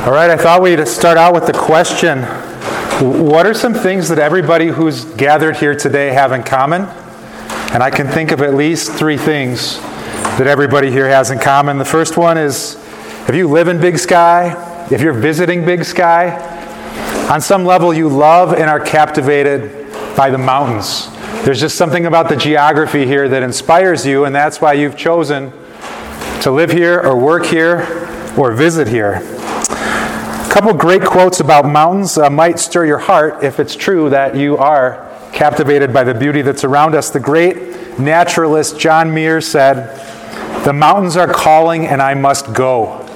All right, I thought we'd start out with the question What are some things that everybody who's gathered here today have in common? And I can think of at least three things that everybody here has in common. The first one is if you live in Big Sky, if you're visiting Big Sky, on some level you love and are captivated by the mountains. There's just something about the geography here that inspires you, and that's why you've chosen to live here or work here or visit here. A couple great quotes about mountains uh, might stir your heart if it's true that you are captivated by the beauty that's around us. The great naturalist John Muir said, The mountains are calling and I must go.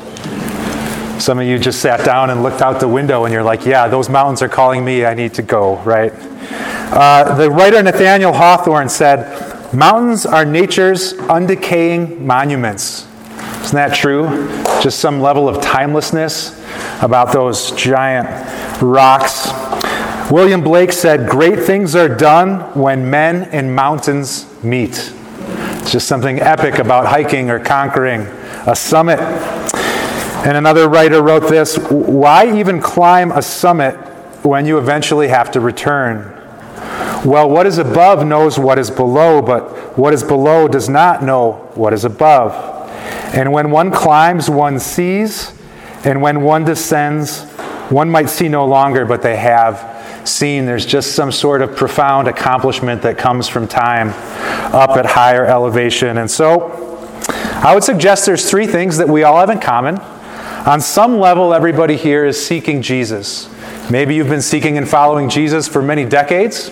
Some of you just sat down and looked out the window and you're like, Yeah, those mountains are calling me, I need to go, right? Uh, the writer Nathaniel Hawthorne said, Mountains are nature's undecaying monuments. Isn't that true? Just some level of timelessness about those giant rocks. William Blake said, Great things are done when men and mountains meet. It's just something epic about hiking or conquering a summit. And another writer wrote this Why even climb a summit when you eventually have to return? Well, what is above knows what is below, but what is below does not know what is above. And when one climbs, one sees and when one descends, one might see no longer, but they have seen. There's just some sort of profound accomplishment that comes from time up at higher elevation. And so I would suggest there's three things that we all have in common. On some level, everybody here is seeking Jesus. Maybe you've been seeking and following Jesus for many decades.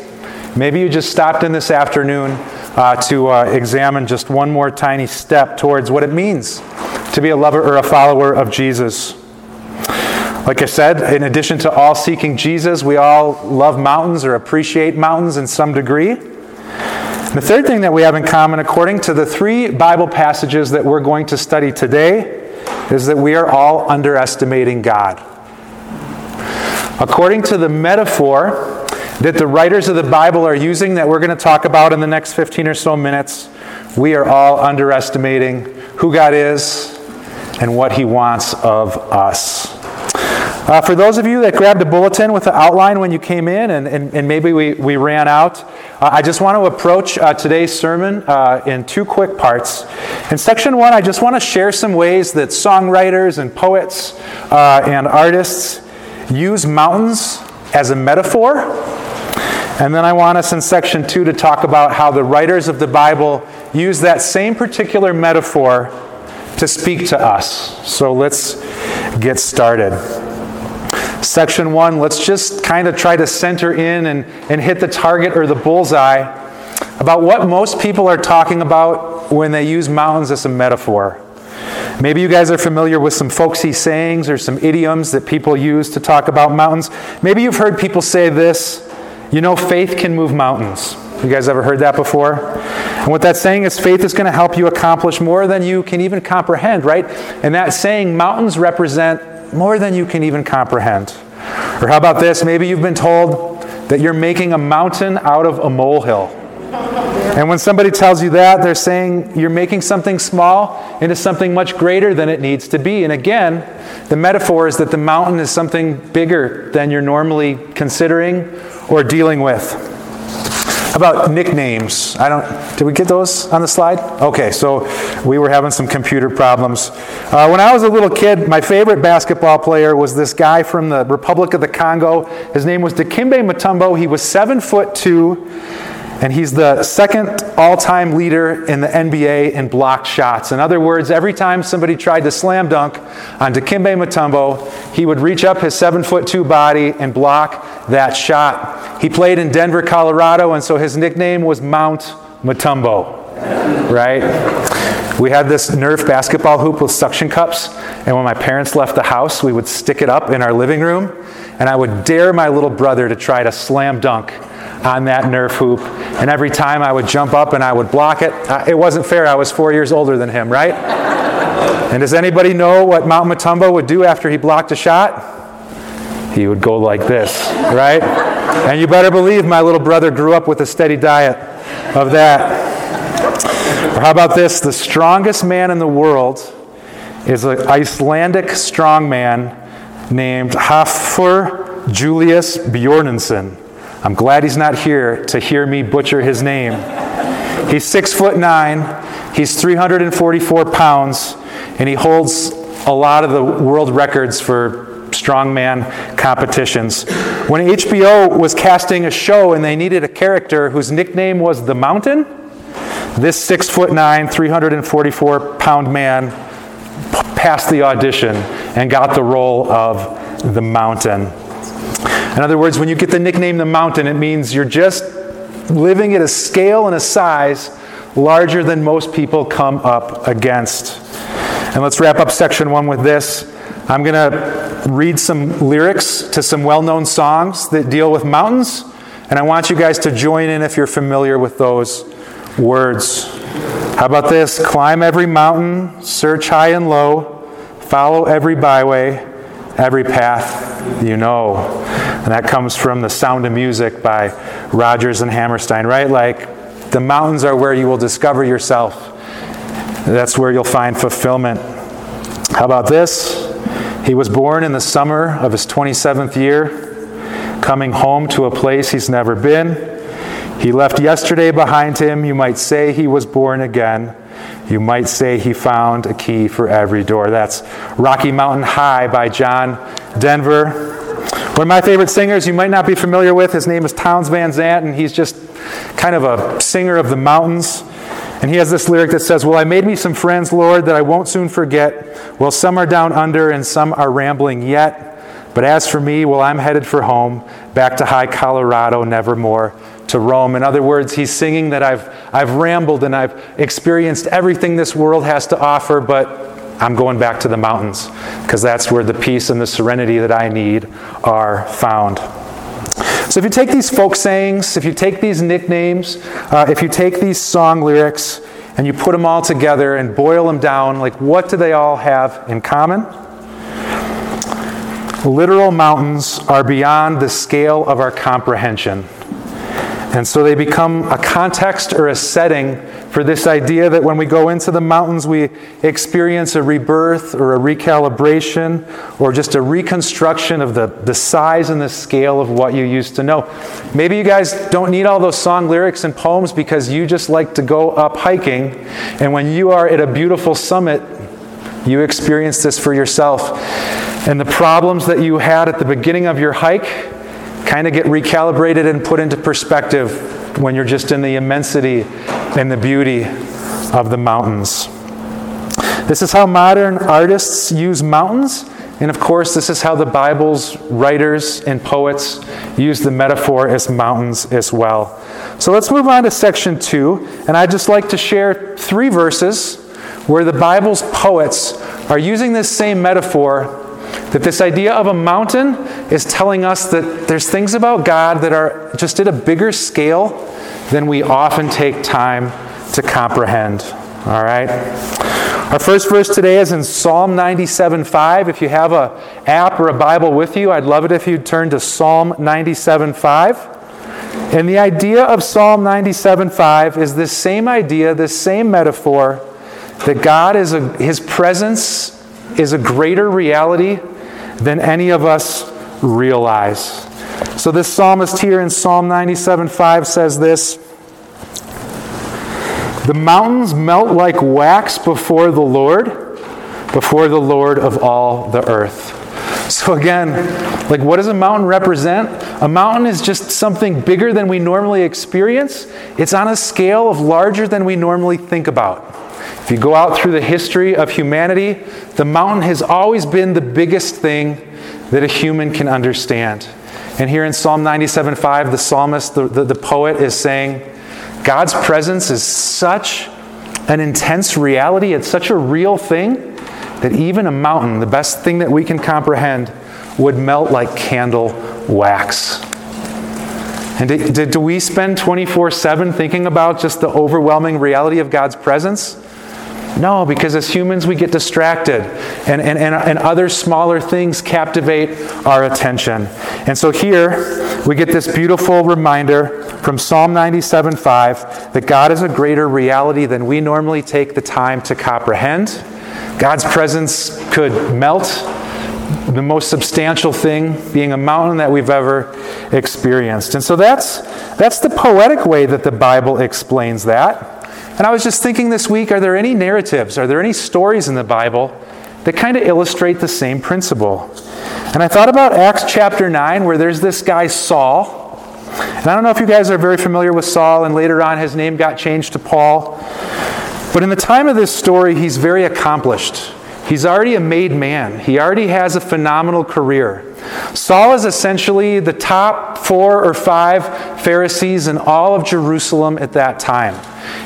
Maybe you just stopped in this afternoon uh, to uh, examine just one more tiny step towards what it means to be a lover or a follower of Jesus. Like I said, in addition to all seeking Jesus, we all love mountains or appreciate mountains in some degree. The third thing that we have in common, according to the three Bible passages that we're going to study today, is that we are all underestimating God. According to the metaphor that the writers of the Bible are using, that we're going to talk about in the next 15 or so minutes, we are all underestimating who God is and what He wants of us. Uh, for those of you that grabbed a bulletin with the outline when you came in and, and, and maybe we, we ran out, uh, I just want to approach uh, today's sermon uh, in two quick parts. In section one, I just want to share some ways that songwriters and poets uh, and artists use mountains as a metaphor. And then I want us in section two to talk about how the writers of the Bible use that same particular metaphor to speak to us. So let's get started. Section one, let's just kind of try to center in and, and hit the target or the bullseye about what most people are talking about when they use mountains as a metaphor. Maybe you guys are familiar with some folksy sayings or some idioms that people use to talk about mountains. Maybe you've heard people say this you know, faith can move mountains. You guys ever heard that before? And what that's saying is faith is going to help you accomplish more than you can even comprehend, right? And that saying, mountains represent more than you can even comprehend. Or how about this? Maybe you've been told that you're making a mountain out of a molehill. And when somebody tells you that, they're saying you're making something small into something much greater than it needs to be. And again, the metaphor is that the mountain is something bigger than you're normally considering or dealing with about nicknames? I don't. Did we get those on the slide? Okay, so we were having some computer problems. Uh, when I was a little kid, my favorite basketball player was this guy from the Republic of the Congo. His name was Dikembe Mutombo. He was seven foot two and he's the second all time leader in the NBA in blocked shots. In other words, every time somebody tried to slam dunk on Dikembe Mutombo, he would reach up his seven foot two body and block that shot. He played in Denver, Colorado, and so his nickname was Mount Mutombo, right? We had this Nerf basketball hoop with suction cups, and when my parents left the house, we would stick it up in our living room, and I would dare my little brother to try to slam dunk on that Nerf hoop. And every time I would jump up and I would block it, it wasn't fair. I was four years older than him, right? and does anybody know what Mount Mutombo would do after he blocked a shot? He would go like this, right? And you better believe my little brother grew up with a steady diet of that. Or how about this? The strongest man in the world is an Icelandic strongman named Hafur Julius Bjornsson. I'm glad he's not here to hear me butcher his name. He's six foot nine, he's 344 pounds, and he holds a lot of the world records for strongman competitions. When HBO was casting a show and they needed a character whose nickname was The Mountain, this six foot nine, 344 pound man passed the audition and got the role of the mountain. In other words, when you get the nickname the mountain, it means you're just living at a scale and a size larger than most people come up against. And let's wrap up section one with this. I'm going to read some lyrics to some well known songs that deal with mountains, and I want you guys to join in if you're familiar with those words. How about this? Climb every mountain, search high and low, follow every byway, every path you know. And that comes from The Sound of Music by Rodgers and Hammerstein, right? Like, the mountains are where you will discover yourself. That's where you'll find fulfillment. How about this? He was born in the summer of his 27th year, coming home to a place he's never been. He left yesterday behind him. You might say he was born again. You might say he found a key for every door. That's Rocky Mountain High by John Denver. One of my favorite singers you might not be familiar with, his name is Townes Van Zandt, and he's just kind of a singer of the mountains. And he has this lyric that says, Well, I made me some friends, Lord, that I won't soon forget. Well, some are down under and some are rambling yet. But as for me, well, I'm headed for home, back to high Colorado, nevermore to roam. In other words, he's singing that I've, I've rambled and I've experienced everything this world has to offer, but I'm going back to the mountains because that's where the peace and the serenity that I need are found. So, if you take these folk sayings, if you take these nicknames, uh, if you take these song lyrics, and you put them all together and boil them down, like what do they all have in common? Literal mountains are beyond the scale of our comprehension. And so they become a context or a setting for this idea that when we go into the mountains, we experience a rebirth or a recalibration or just a reconstruction of the, the size and the scale of what you used to know. Maybe you guys don't need all those song lyrics and poems because you just like to go up hiking. And when you are at a beautiful summit, you experience this for yourself. And the problems that you had at the beginning of your hike, kind of get recalibrated and put into perspective when you're just in the immensity and the beauty of the mountains. This is how modern artists use mountains. And of course, this is how the Bible's writers and poets use the metaphor as mountains as well. So let's move on to section two. And I'd just like to share three verses where the Bible's poets are using this same metaphor that this idea of a mountain is telling us that there's things about God that are just at a bigger scale than we often take time to comprehend. All right? Our first verse today is in Psalm 97:5. If you have an app or a Bible with you, I'd love it if you'd turn to Psalm 97:5. And the idea of Psalm 97:5 is this same idea, this same metaphor that God is a, his presence is a greater reality than any of us realize. So, this psalmist here in Psalm 97 5 says this The mountains melt like wax before the Lord, before the Lord of all the earth. So, again, like what does a mountain represent? A mountain is just something bigger than we normally experience. It's on a scale of larger than we normally think about. If you go out through the history of humanity, the mountain has always been the biggest thing that a human can understand. And here in Psalm 97:5, the psalmist, the, the, the poet, is saying, God's presence is such an intense reality, it's such a real thing that even a mountain, the best thing that we can comprehend, would melt like candle wax. And do, do we spend 24 7 thinking about just the overwhelming reality of God's presence? No, because as humans we get distracted and, and, and, and, other smaller things captivate our attention. And so here we get this beautiful reminder from Psalm 97 5 that God is a greater reality than we normally take the time to comprehend. God's presence could melt the most substantial thing, being a mountain that we've ever experienced. And so that's, that's the poetic way that the Bible explains that. And I was just thinking this week are there any narratives, are there any stories in the Bible that kind of illustrate the same principle? And I thought about Acts chapter 9, where there's this guy, Saul. And I don't know if you guys are very familiar with Saul, and later on his name got changed to Paul. But in the time of this story, he's very accomplished. He's already a made man, he already has a phenomenal career. Saul is essentially the top four or five Pharisees in all of Jerusalem at that time.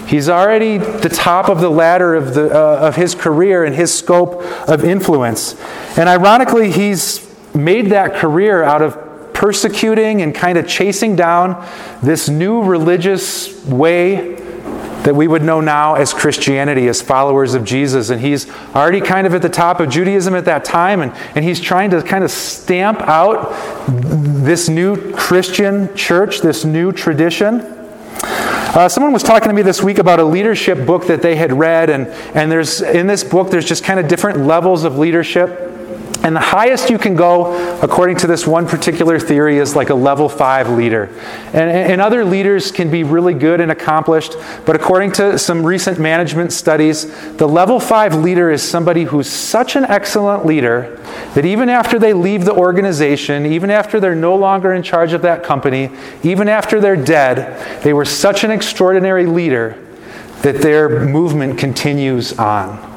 He's already the top of the ladder of, the, uh, of his career and his scope of influence. And ironically, he's made that career out of persecuting and kind of chasing down this new religious way that we would know now as Christianity, as followers of Jesus. And he's already kind of at the top of Judaism at that time, and, and he's trying to kind of stamp out this new Christian church, this new tradition. Uh, someone was talking to me this week about a leadership book that they had read, and, and there's in this book there's just kind of different levels of leadership. And the highest you can go, according to this one particular theory, is like a level five leader. And, and other leaders can be really good and accomplished, but according to some recent management studies, the level five leader is somebody who's such an excellent leader that even after they leave the organization, even after they're no longer in charge of that company, even after they're dead, they were such an extraordinary leader that their movement continues on.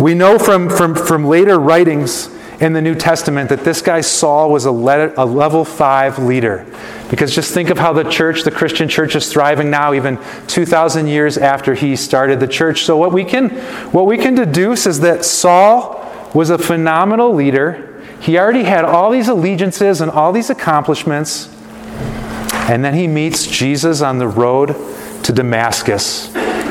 We know from, from, from later writings in the New Testament that this guy Saul was a, le- a level five leader. Because just think of how the church, the Christian church, is thriving now, even 2,000 years after he started the church. So, what we can, what we can deduce is that Saul was a phenomenal leader. He already had all these allegiances and all these accomplishments. And then he meets Jesus on the road to Damascus.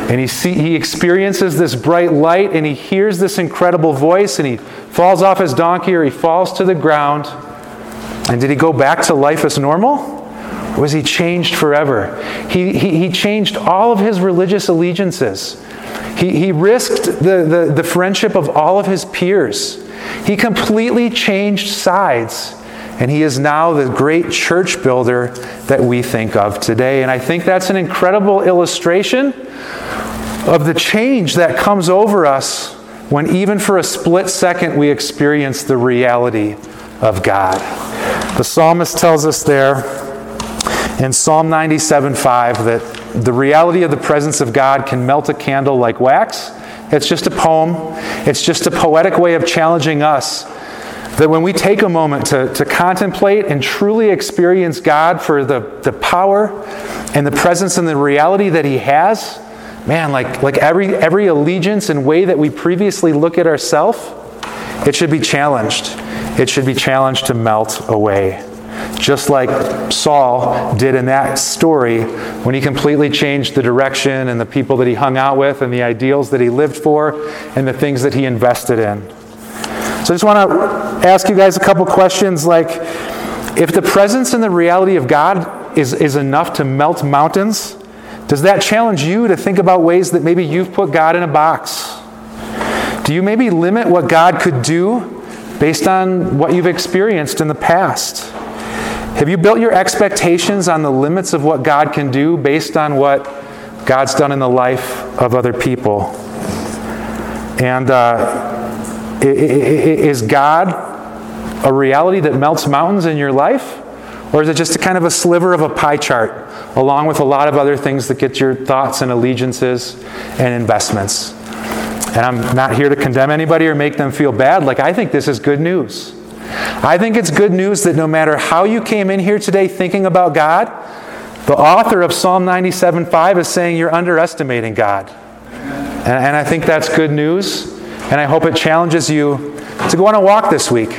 And he, see, he experiences this bright light and he hears this incredible voice and he falls off his donkey or he falls to the ground. And did he go back to life as normal? Or was he changed forever? He, he, he changed all of his religious allegiances. He, he risked the, the, the friendship of all of his peers. He completely changed sides. And he is now the great church builder that we think of today. And I think that's an incredible illustration of the change that comes over us when, even for a split second, we experience the reality of God. The psalmist tells us there in Psalm 97 5 that the reality of the presence of God can melt a candle like wax. It's just a poem, it's just a poetic way of challenging us that when we take a moment to, to contemplate and truly experience God for the, the power and the presence and the reality that He has, man, like, like every, every allegiance and way that we previously look at ourselves, it should be challenged. It should be challenged to melt away. Just like Saul did in that story when he completely changed the direction and the people that he hung out with and the ideals that he lived for and the things that he invested in. So I just want to ask you guys a couple questions like if the presence and the reality of God is, is enough to melt mountains, does that challenge you to think about ways that maybe you've put God in a box? Do you maybe limit what God could do based on what you've experienced in the past? Have you built your expectations on the limits of what God can do based on what God's done in the life of other people? And uh, is God a reality that melts mountains in your life? Or is it just a kind of a sliver of a pie chart, along with a lot of other things that get your thoughts and allegiances and investments? And I'm not here to condemn anybody or make them feel bad. Like, I think this is good news. I think it's good news that no matter how you came in here today thinking about God, the author of Psalm 97:5 is saying you're underestimating God. And, and I think that's good news. And I hope it challenges you to go on a walk this week,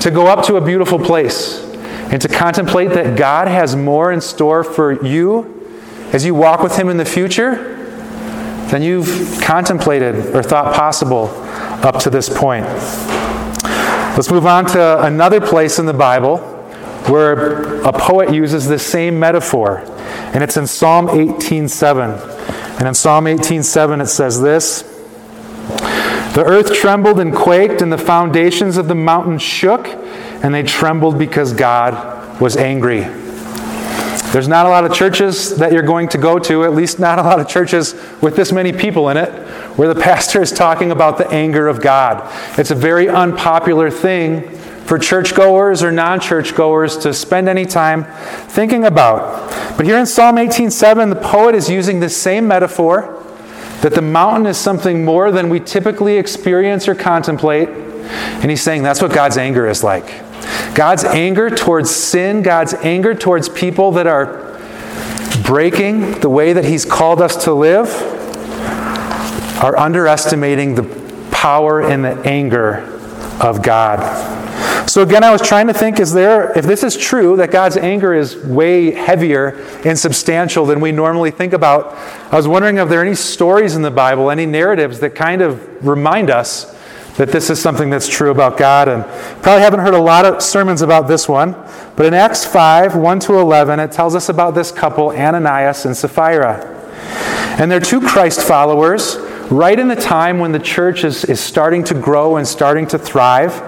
to go up to a beautiful place and to contemplate that God has more in store for you as you walk with Him in the future than you've contemplated or thought possible up to this point. Let's move on to another place in the Bible where a poet uses the same metaphor, and it's in Psalm 18:7. And in Psalm 18:7 it says this: The earth trembled and quaked, and the foundations of the mountains shook, and they trembled because God was angry. There's not a lot of churches that you're going to go to, at least not a lot of churches with this many people in it, where the pastor is talking about the anger of God. It's a very unpopular thing for churchgoers or non churchgoers to spend any time thinking about. But here in Psalm 18:7, the poet is using the same metaphor that the mountain is something more than we typically experience or contemplate. And he's saying that's what God's anger is like. God's anger towards sin, God's anger towards people that are breaking the way that He's called us to live, are underestimating the power and the anger of God. So again, I was trying to think is there, if this is true, that God's anger is way heavier and substantial than we normally think about, I was wondering if there are any stories in the Bible, any narratives that kind of remind us that this is something that's true about God. And probably haven't heard a lot of sermons about this one, but in Acts 5 1 to 11, it tells us about this couple, Ananias and Sapphira. And they're two Christ followers right in the time when the church is, is starting to grow and starting to thrive.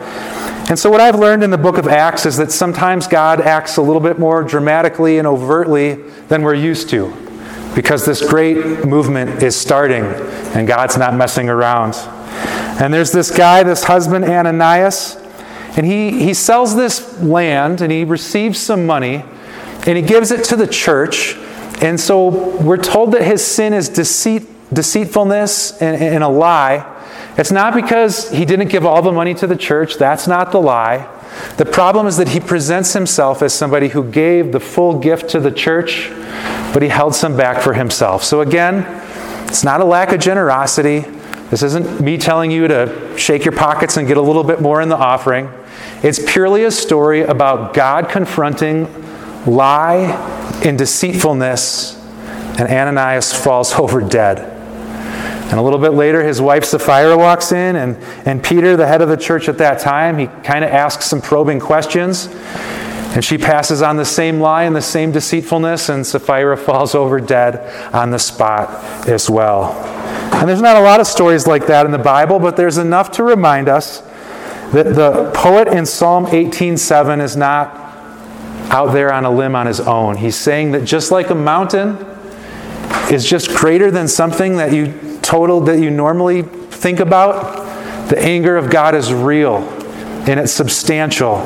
And so, what I've learned in the book of Acts is that sometimes God acts a little bit more dramatically and overtly than we're used to because this great movement is starting and God's not messing around. And there's this guy, this husband, Ananias, and he, he sells this land and he receives some money and he gives it to the church. And so we're told that his sin is deceit, deceitfulness and, and a lie. It's not because he didn't give all the money to the church, that's not the lie. The problem is that he presents himself as somebody who gave the full gift to the church, but he held some back for himself. So again, it's not a lack of generosity. This isn't me telling you to shake your pockets and get a little bit more in the offering. It's purely a story about God confronting lie and deceitfulness, and Ananias falls over dead. And a little bit later, his wife Sapphira walks in, and, and Peter, the head of the church at that time, he kind of asks some probing questions. And she passes on the same lie and the same deceitfulness, and Sapphira falls over dead on the spot as well. And there's not a lot of stories like that in the Bible, but there's enough to remind us that the poet in Psalm 18:7 is not out there on a limb on his own. He's saying that just like a mountain is just greater than something that you total that you normally think about, the anger of God is real and it's substantial.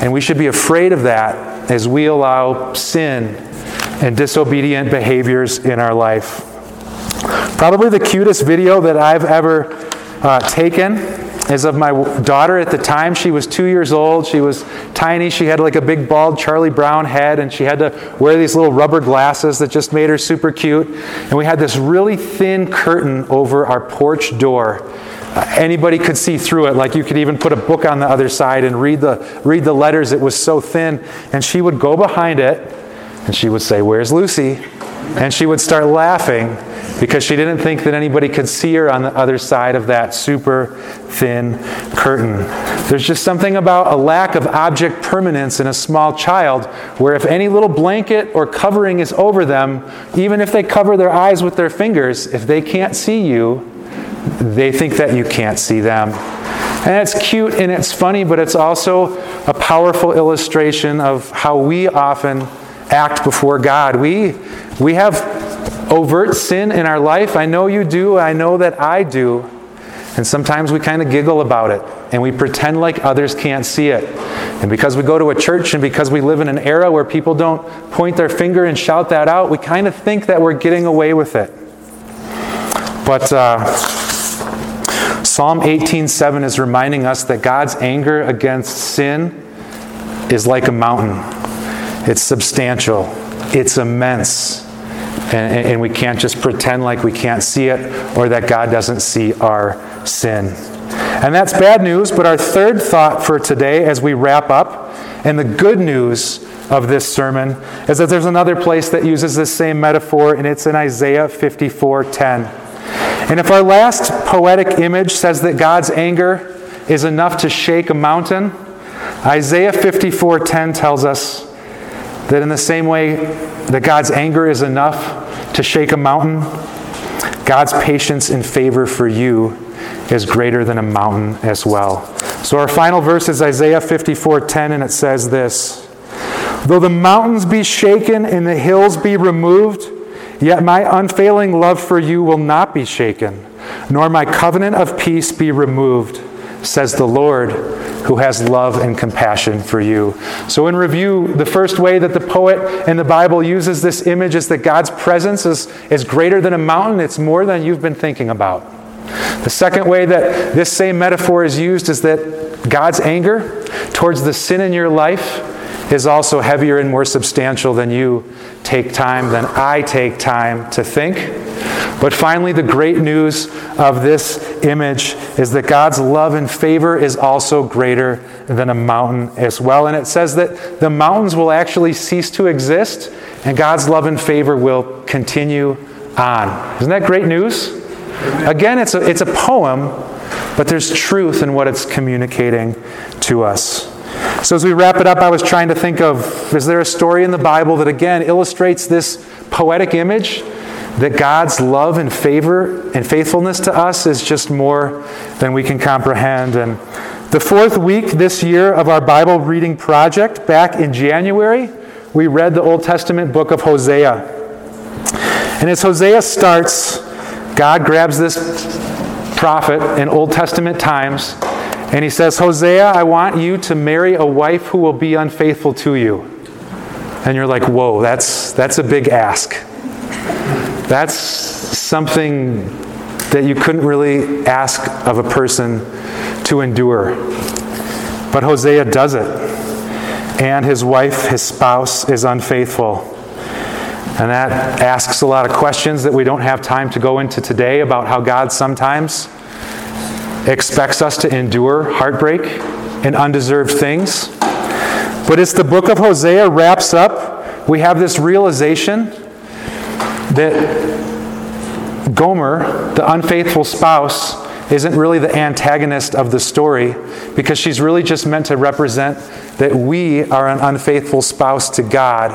And we should be afraid of that as we allow sin and disobedient behaviors in our life. Probably the cutest video that I've ever uh, taken is of my daughter at the time. She was two years old. She was tiny. She had like a big bald Charlie Brown head, and she had to wear these little rubber glasses that just made her super cute. And we had this really thin curtain over our porch door. Anybody could see through it. Like you could even put a book on the other side and read the, read the letters. It was so thin. And she would go behind it and she would say, Where's Lucy? And she would start laughing because she didn't think that anybody could see her on the other side of that super thin curtain. There's just something about a lack of object permanence in a small child where if any little blanket or covering is over them, even if they cover their eyes with their fingers, if they can't see you, they think that you can't see them. And it's cute and it's funny, but it's also a powerful illustration of how we often act before God. We, we have overt sin in our life. I know you do. I know that I do. And sometimes we kind of giggle about it and we pretend like others can't see it. And because we go to a church and because we live in an era where people don't point their finger and shout that out, we kind of think that we're getting away with it. But uh, Psalm 18:7 is reminding us that God's anger against sin is like a mountain. It's substantial. It's immense. And, and, we can't just pretend like we can't see it or that God doesn't see our sin. And that's bad news, but our third thought for today as we wrap up, and the good news of this sermon, is that there's another place that uses this same metaphor, and it's in Isaiah 54:10. And if our last poetic image says that God's anger is enough to shake a mountain, Isaiah 54:10 tells us that in the same way that God's anger is enough to shake a mountain, God's patience and favor for you is greater than a mountain as well. So our final verse is Isaiah 54:10 and it says this: Though the mountains be shaken and the hills be removed, yet my unfailing love for you will not be shaken, nor my covenant of peace be removed, says the Lord, who has love and compassion for you. So, in review, the first way that the poet in the Bible uses this image is that God's presence is, is greater than a mountain, it's more than you've been thinking about. The second way that this same metaphor is used is that God's anger towards the sin in your life is also heavier and more substantial than you take time, than I take time to think. But finally, the great news of this image is that God's love and favor is also greater than a mountain as well. And it says that the mountains will actually cease to exist and God's love and favor will continue on. Isn't that great news? Again, it's a, it's a poem, but there's truth in what it's communicating to us. So, as we wrap it up, I was trying to think of is there a story in the Bible that again illustrates this poetic image that God's love and favor and faithfulness to us is just more than we can comprehend? And the fourth week this year of our Bible reading project, back in January, we read the Old Testament book of Hosea. And as Hosea starts, God grabs this prophet in Old Testament times and he says, Hosea, I want you to marry a wife who will be unfaithful to you. And you're like, whoa, that's, that's a big ask. That's something that you couldn't really ask of a person to endure. But Hosea does it. And his wife, his spouse, is unfaithful. And that asks a lot of questions that we don't have time to go into today about how God sometimes expects us to endure heartbreak and undeserved things. But as the book of Hosea wraps up, we have this realization that Gomer, the unfaithful spouse, isn't really the antagonist of the story because she's really just meant to represent that we are an unfaithful spouse to God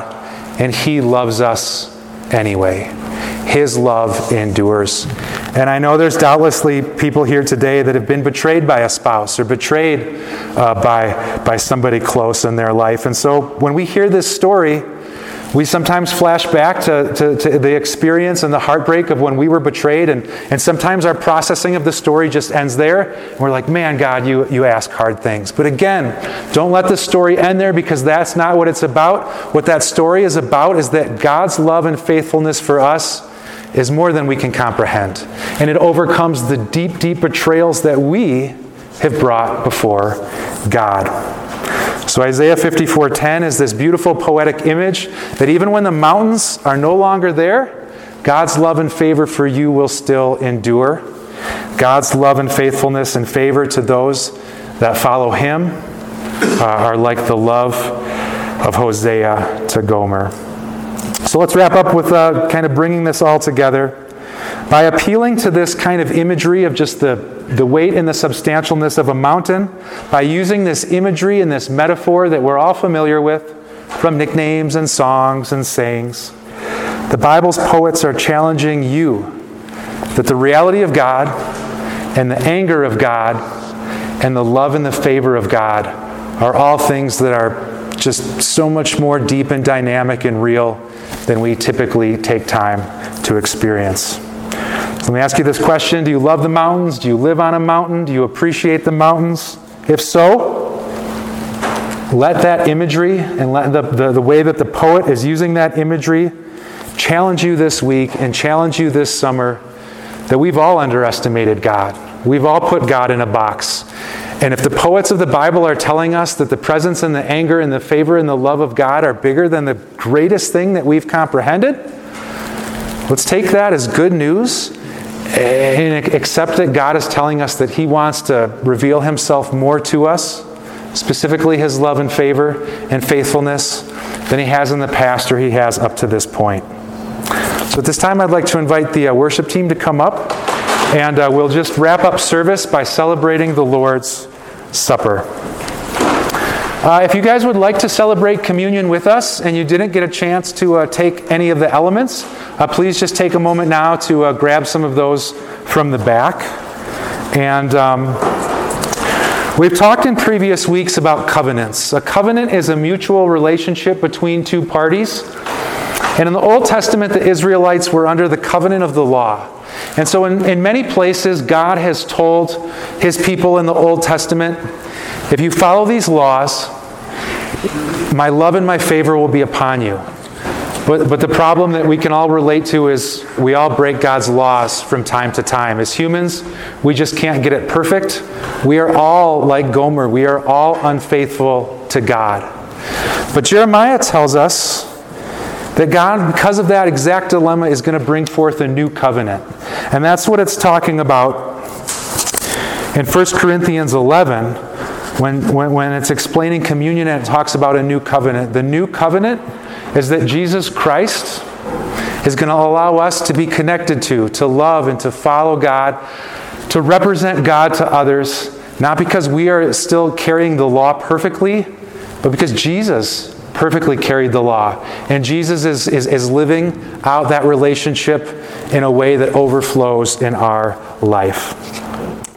and He loves us anyway. His love endures. And I know there's doubtlessly people here today that have been betrayed by a spouse or betrayed uh, by, by somebody close in their life. And so when we hear this story, we sometimes flash back to, to, to, the experience and the heartbreak of when we were betrayed, and, and sometimes our processing of the story just ends there. And we're like, man, God, you, you ask hard things. But again, don't let the story end there because that's not what it's about. What that story is about is that God's love and faithfulness for us is more than we can comprehend. And it overcomes the deep, deep betrayals that we have brought before God. So Isaiah 54:10 is this beautiful poetic image that even when the mountains are no longer there, God's love and favor for you will still endure. God's love and faithfulness and favor to those that follow him uh, are like the love of Hosea to Gomer. So let's wrap up with uh, kind of bringing this all together. By appealing to this kind of imagery of just the, the weight and the substantialness of a mountain, by using this imagery and this metaphor that we're all familiar with from nicknames and songs and sayings, the Bible's poets are challenging you that the reality of God and the anger of God and the love and the favor of God are all things that are just so much more deep and dynamic and real than we typically take time to experience. So let me ask you this question Do you love the mountains? Do you live on a mountain? Do you appreciate the mountains? If so, let that imagery and let the, the, the way that the poet is using that imagery challenge you this week and challenge you this summer that we've all underestimated God. We've all put God in a box. And if the poets of the Bible are telling us that the presence and the anger and the favor and the love of God are bigger than the greatest thing that we've comprehended, let's take that as good news and accept that God is telling us that He wants to reveal Himself more to us, specifically His love and favor and faithfulness, than He has in the past or He has up to this point. So at this time, I'd like to invite the uh, worship team to come up. And uh, we'll just wrap up service by celebrating the Lord's Supper. Uh, if you guys would like to celebrate communion with us and you didn't get a chance to uh, take any of the elements, uh, please just take a moment now to uh, grab some of those from the back. And um, we've talked in previous weeks about covenants. A covenant is a mutual relationship between two parties. And in the Old Testament, the Israelites were under the covenant of the law. And so, in, in many places, God has told his people in the Old Testament if you follow these laws, my love and my favor will be upon you. But, but the problem that we can all relate to is we all break God's laws from time to time. As humans, we just can't get it perfect. We are all like Gomer, we are all unfaithful to God. But Jeremiah tells us that God, because of that exact dilemma, is going to bring forth a new covenant. And that's what it's talking about in 1 Corinthians 11 when, when, when it's explaining communion and it talks about a new covenant. The new covenant is that Jesus Christ is going to allow us to be connected to, to love, and to follow God, to represent God to others, not because we are still carrying the law perfectly, but because Jesus perfectly carried the law. And Jesus is, is, is living out that relationship in a way that overflows in our life.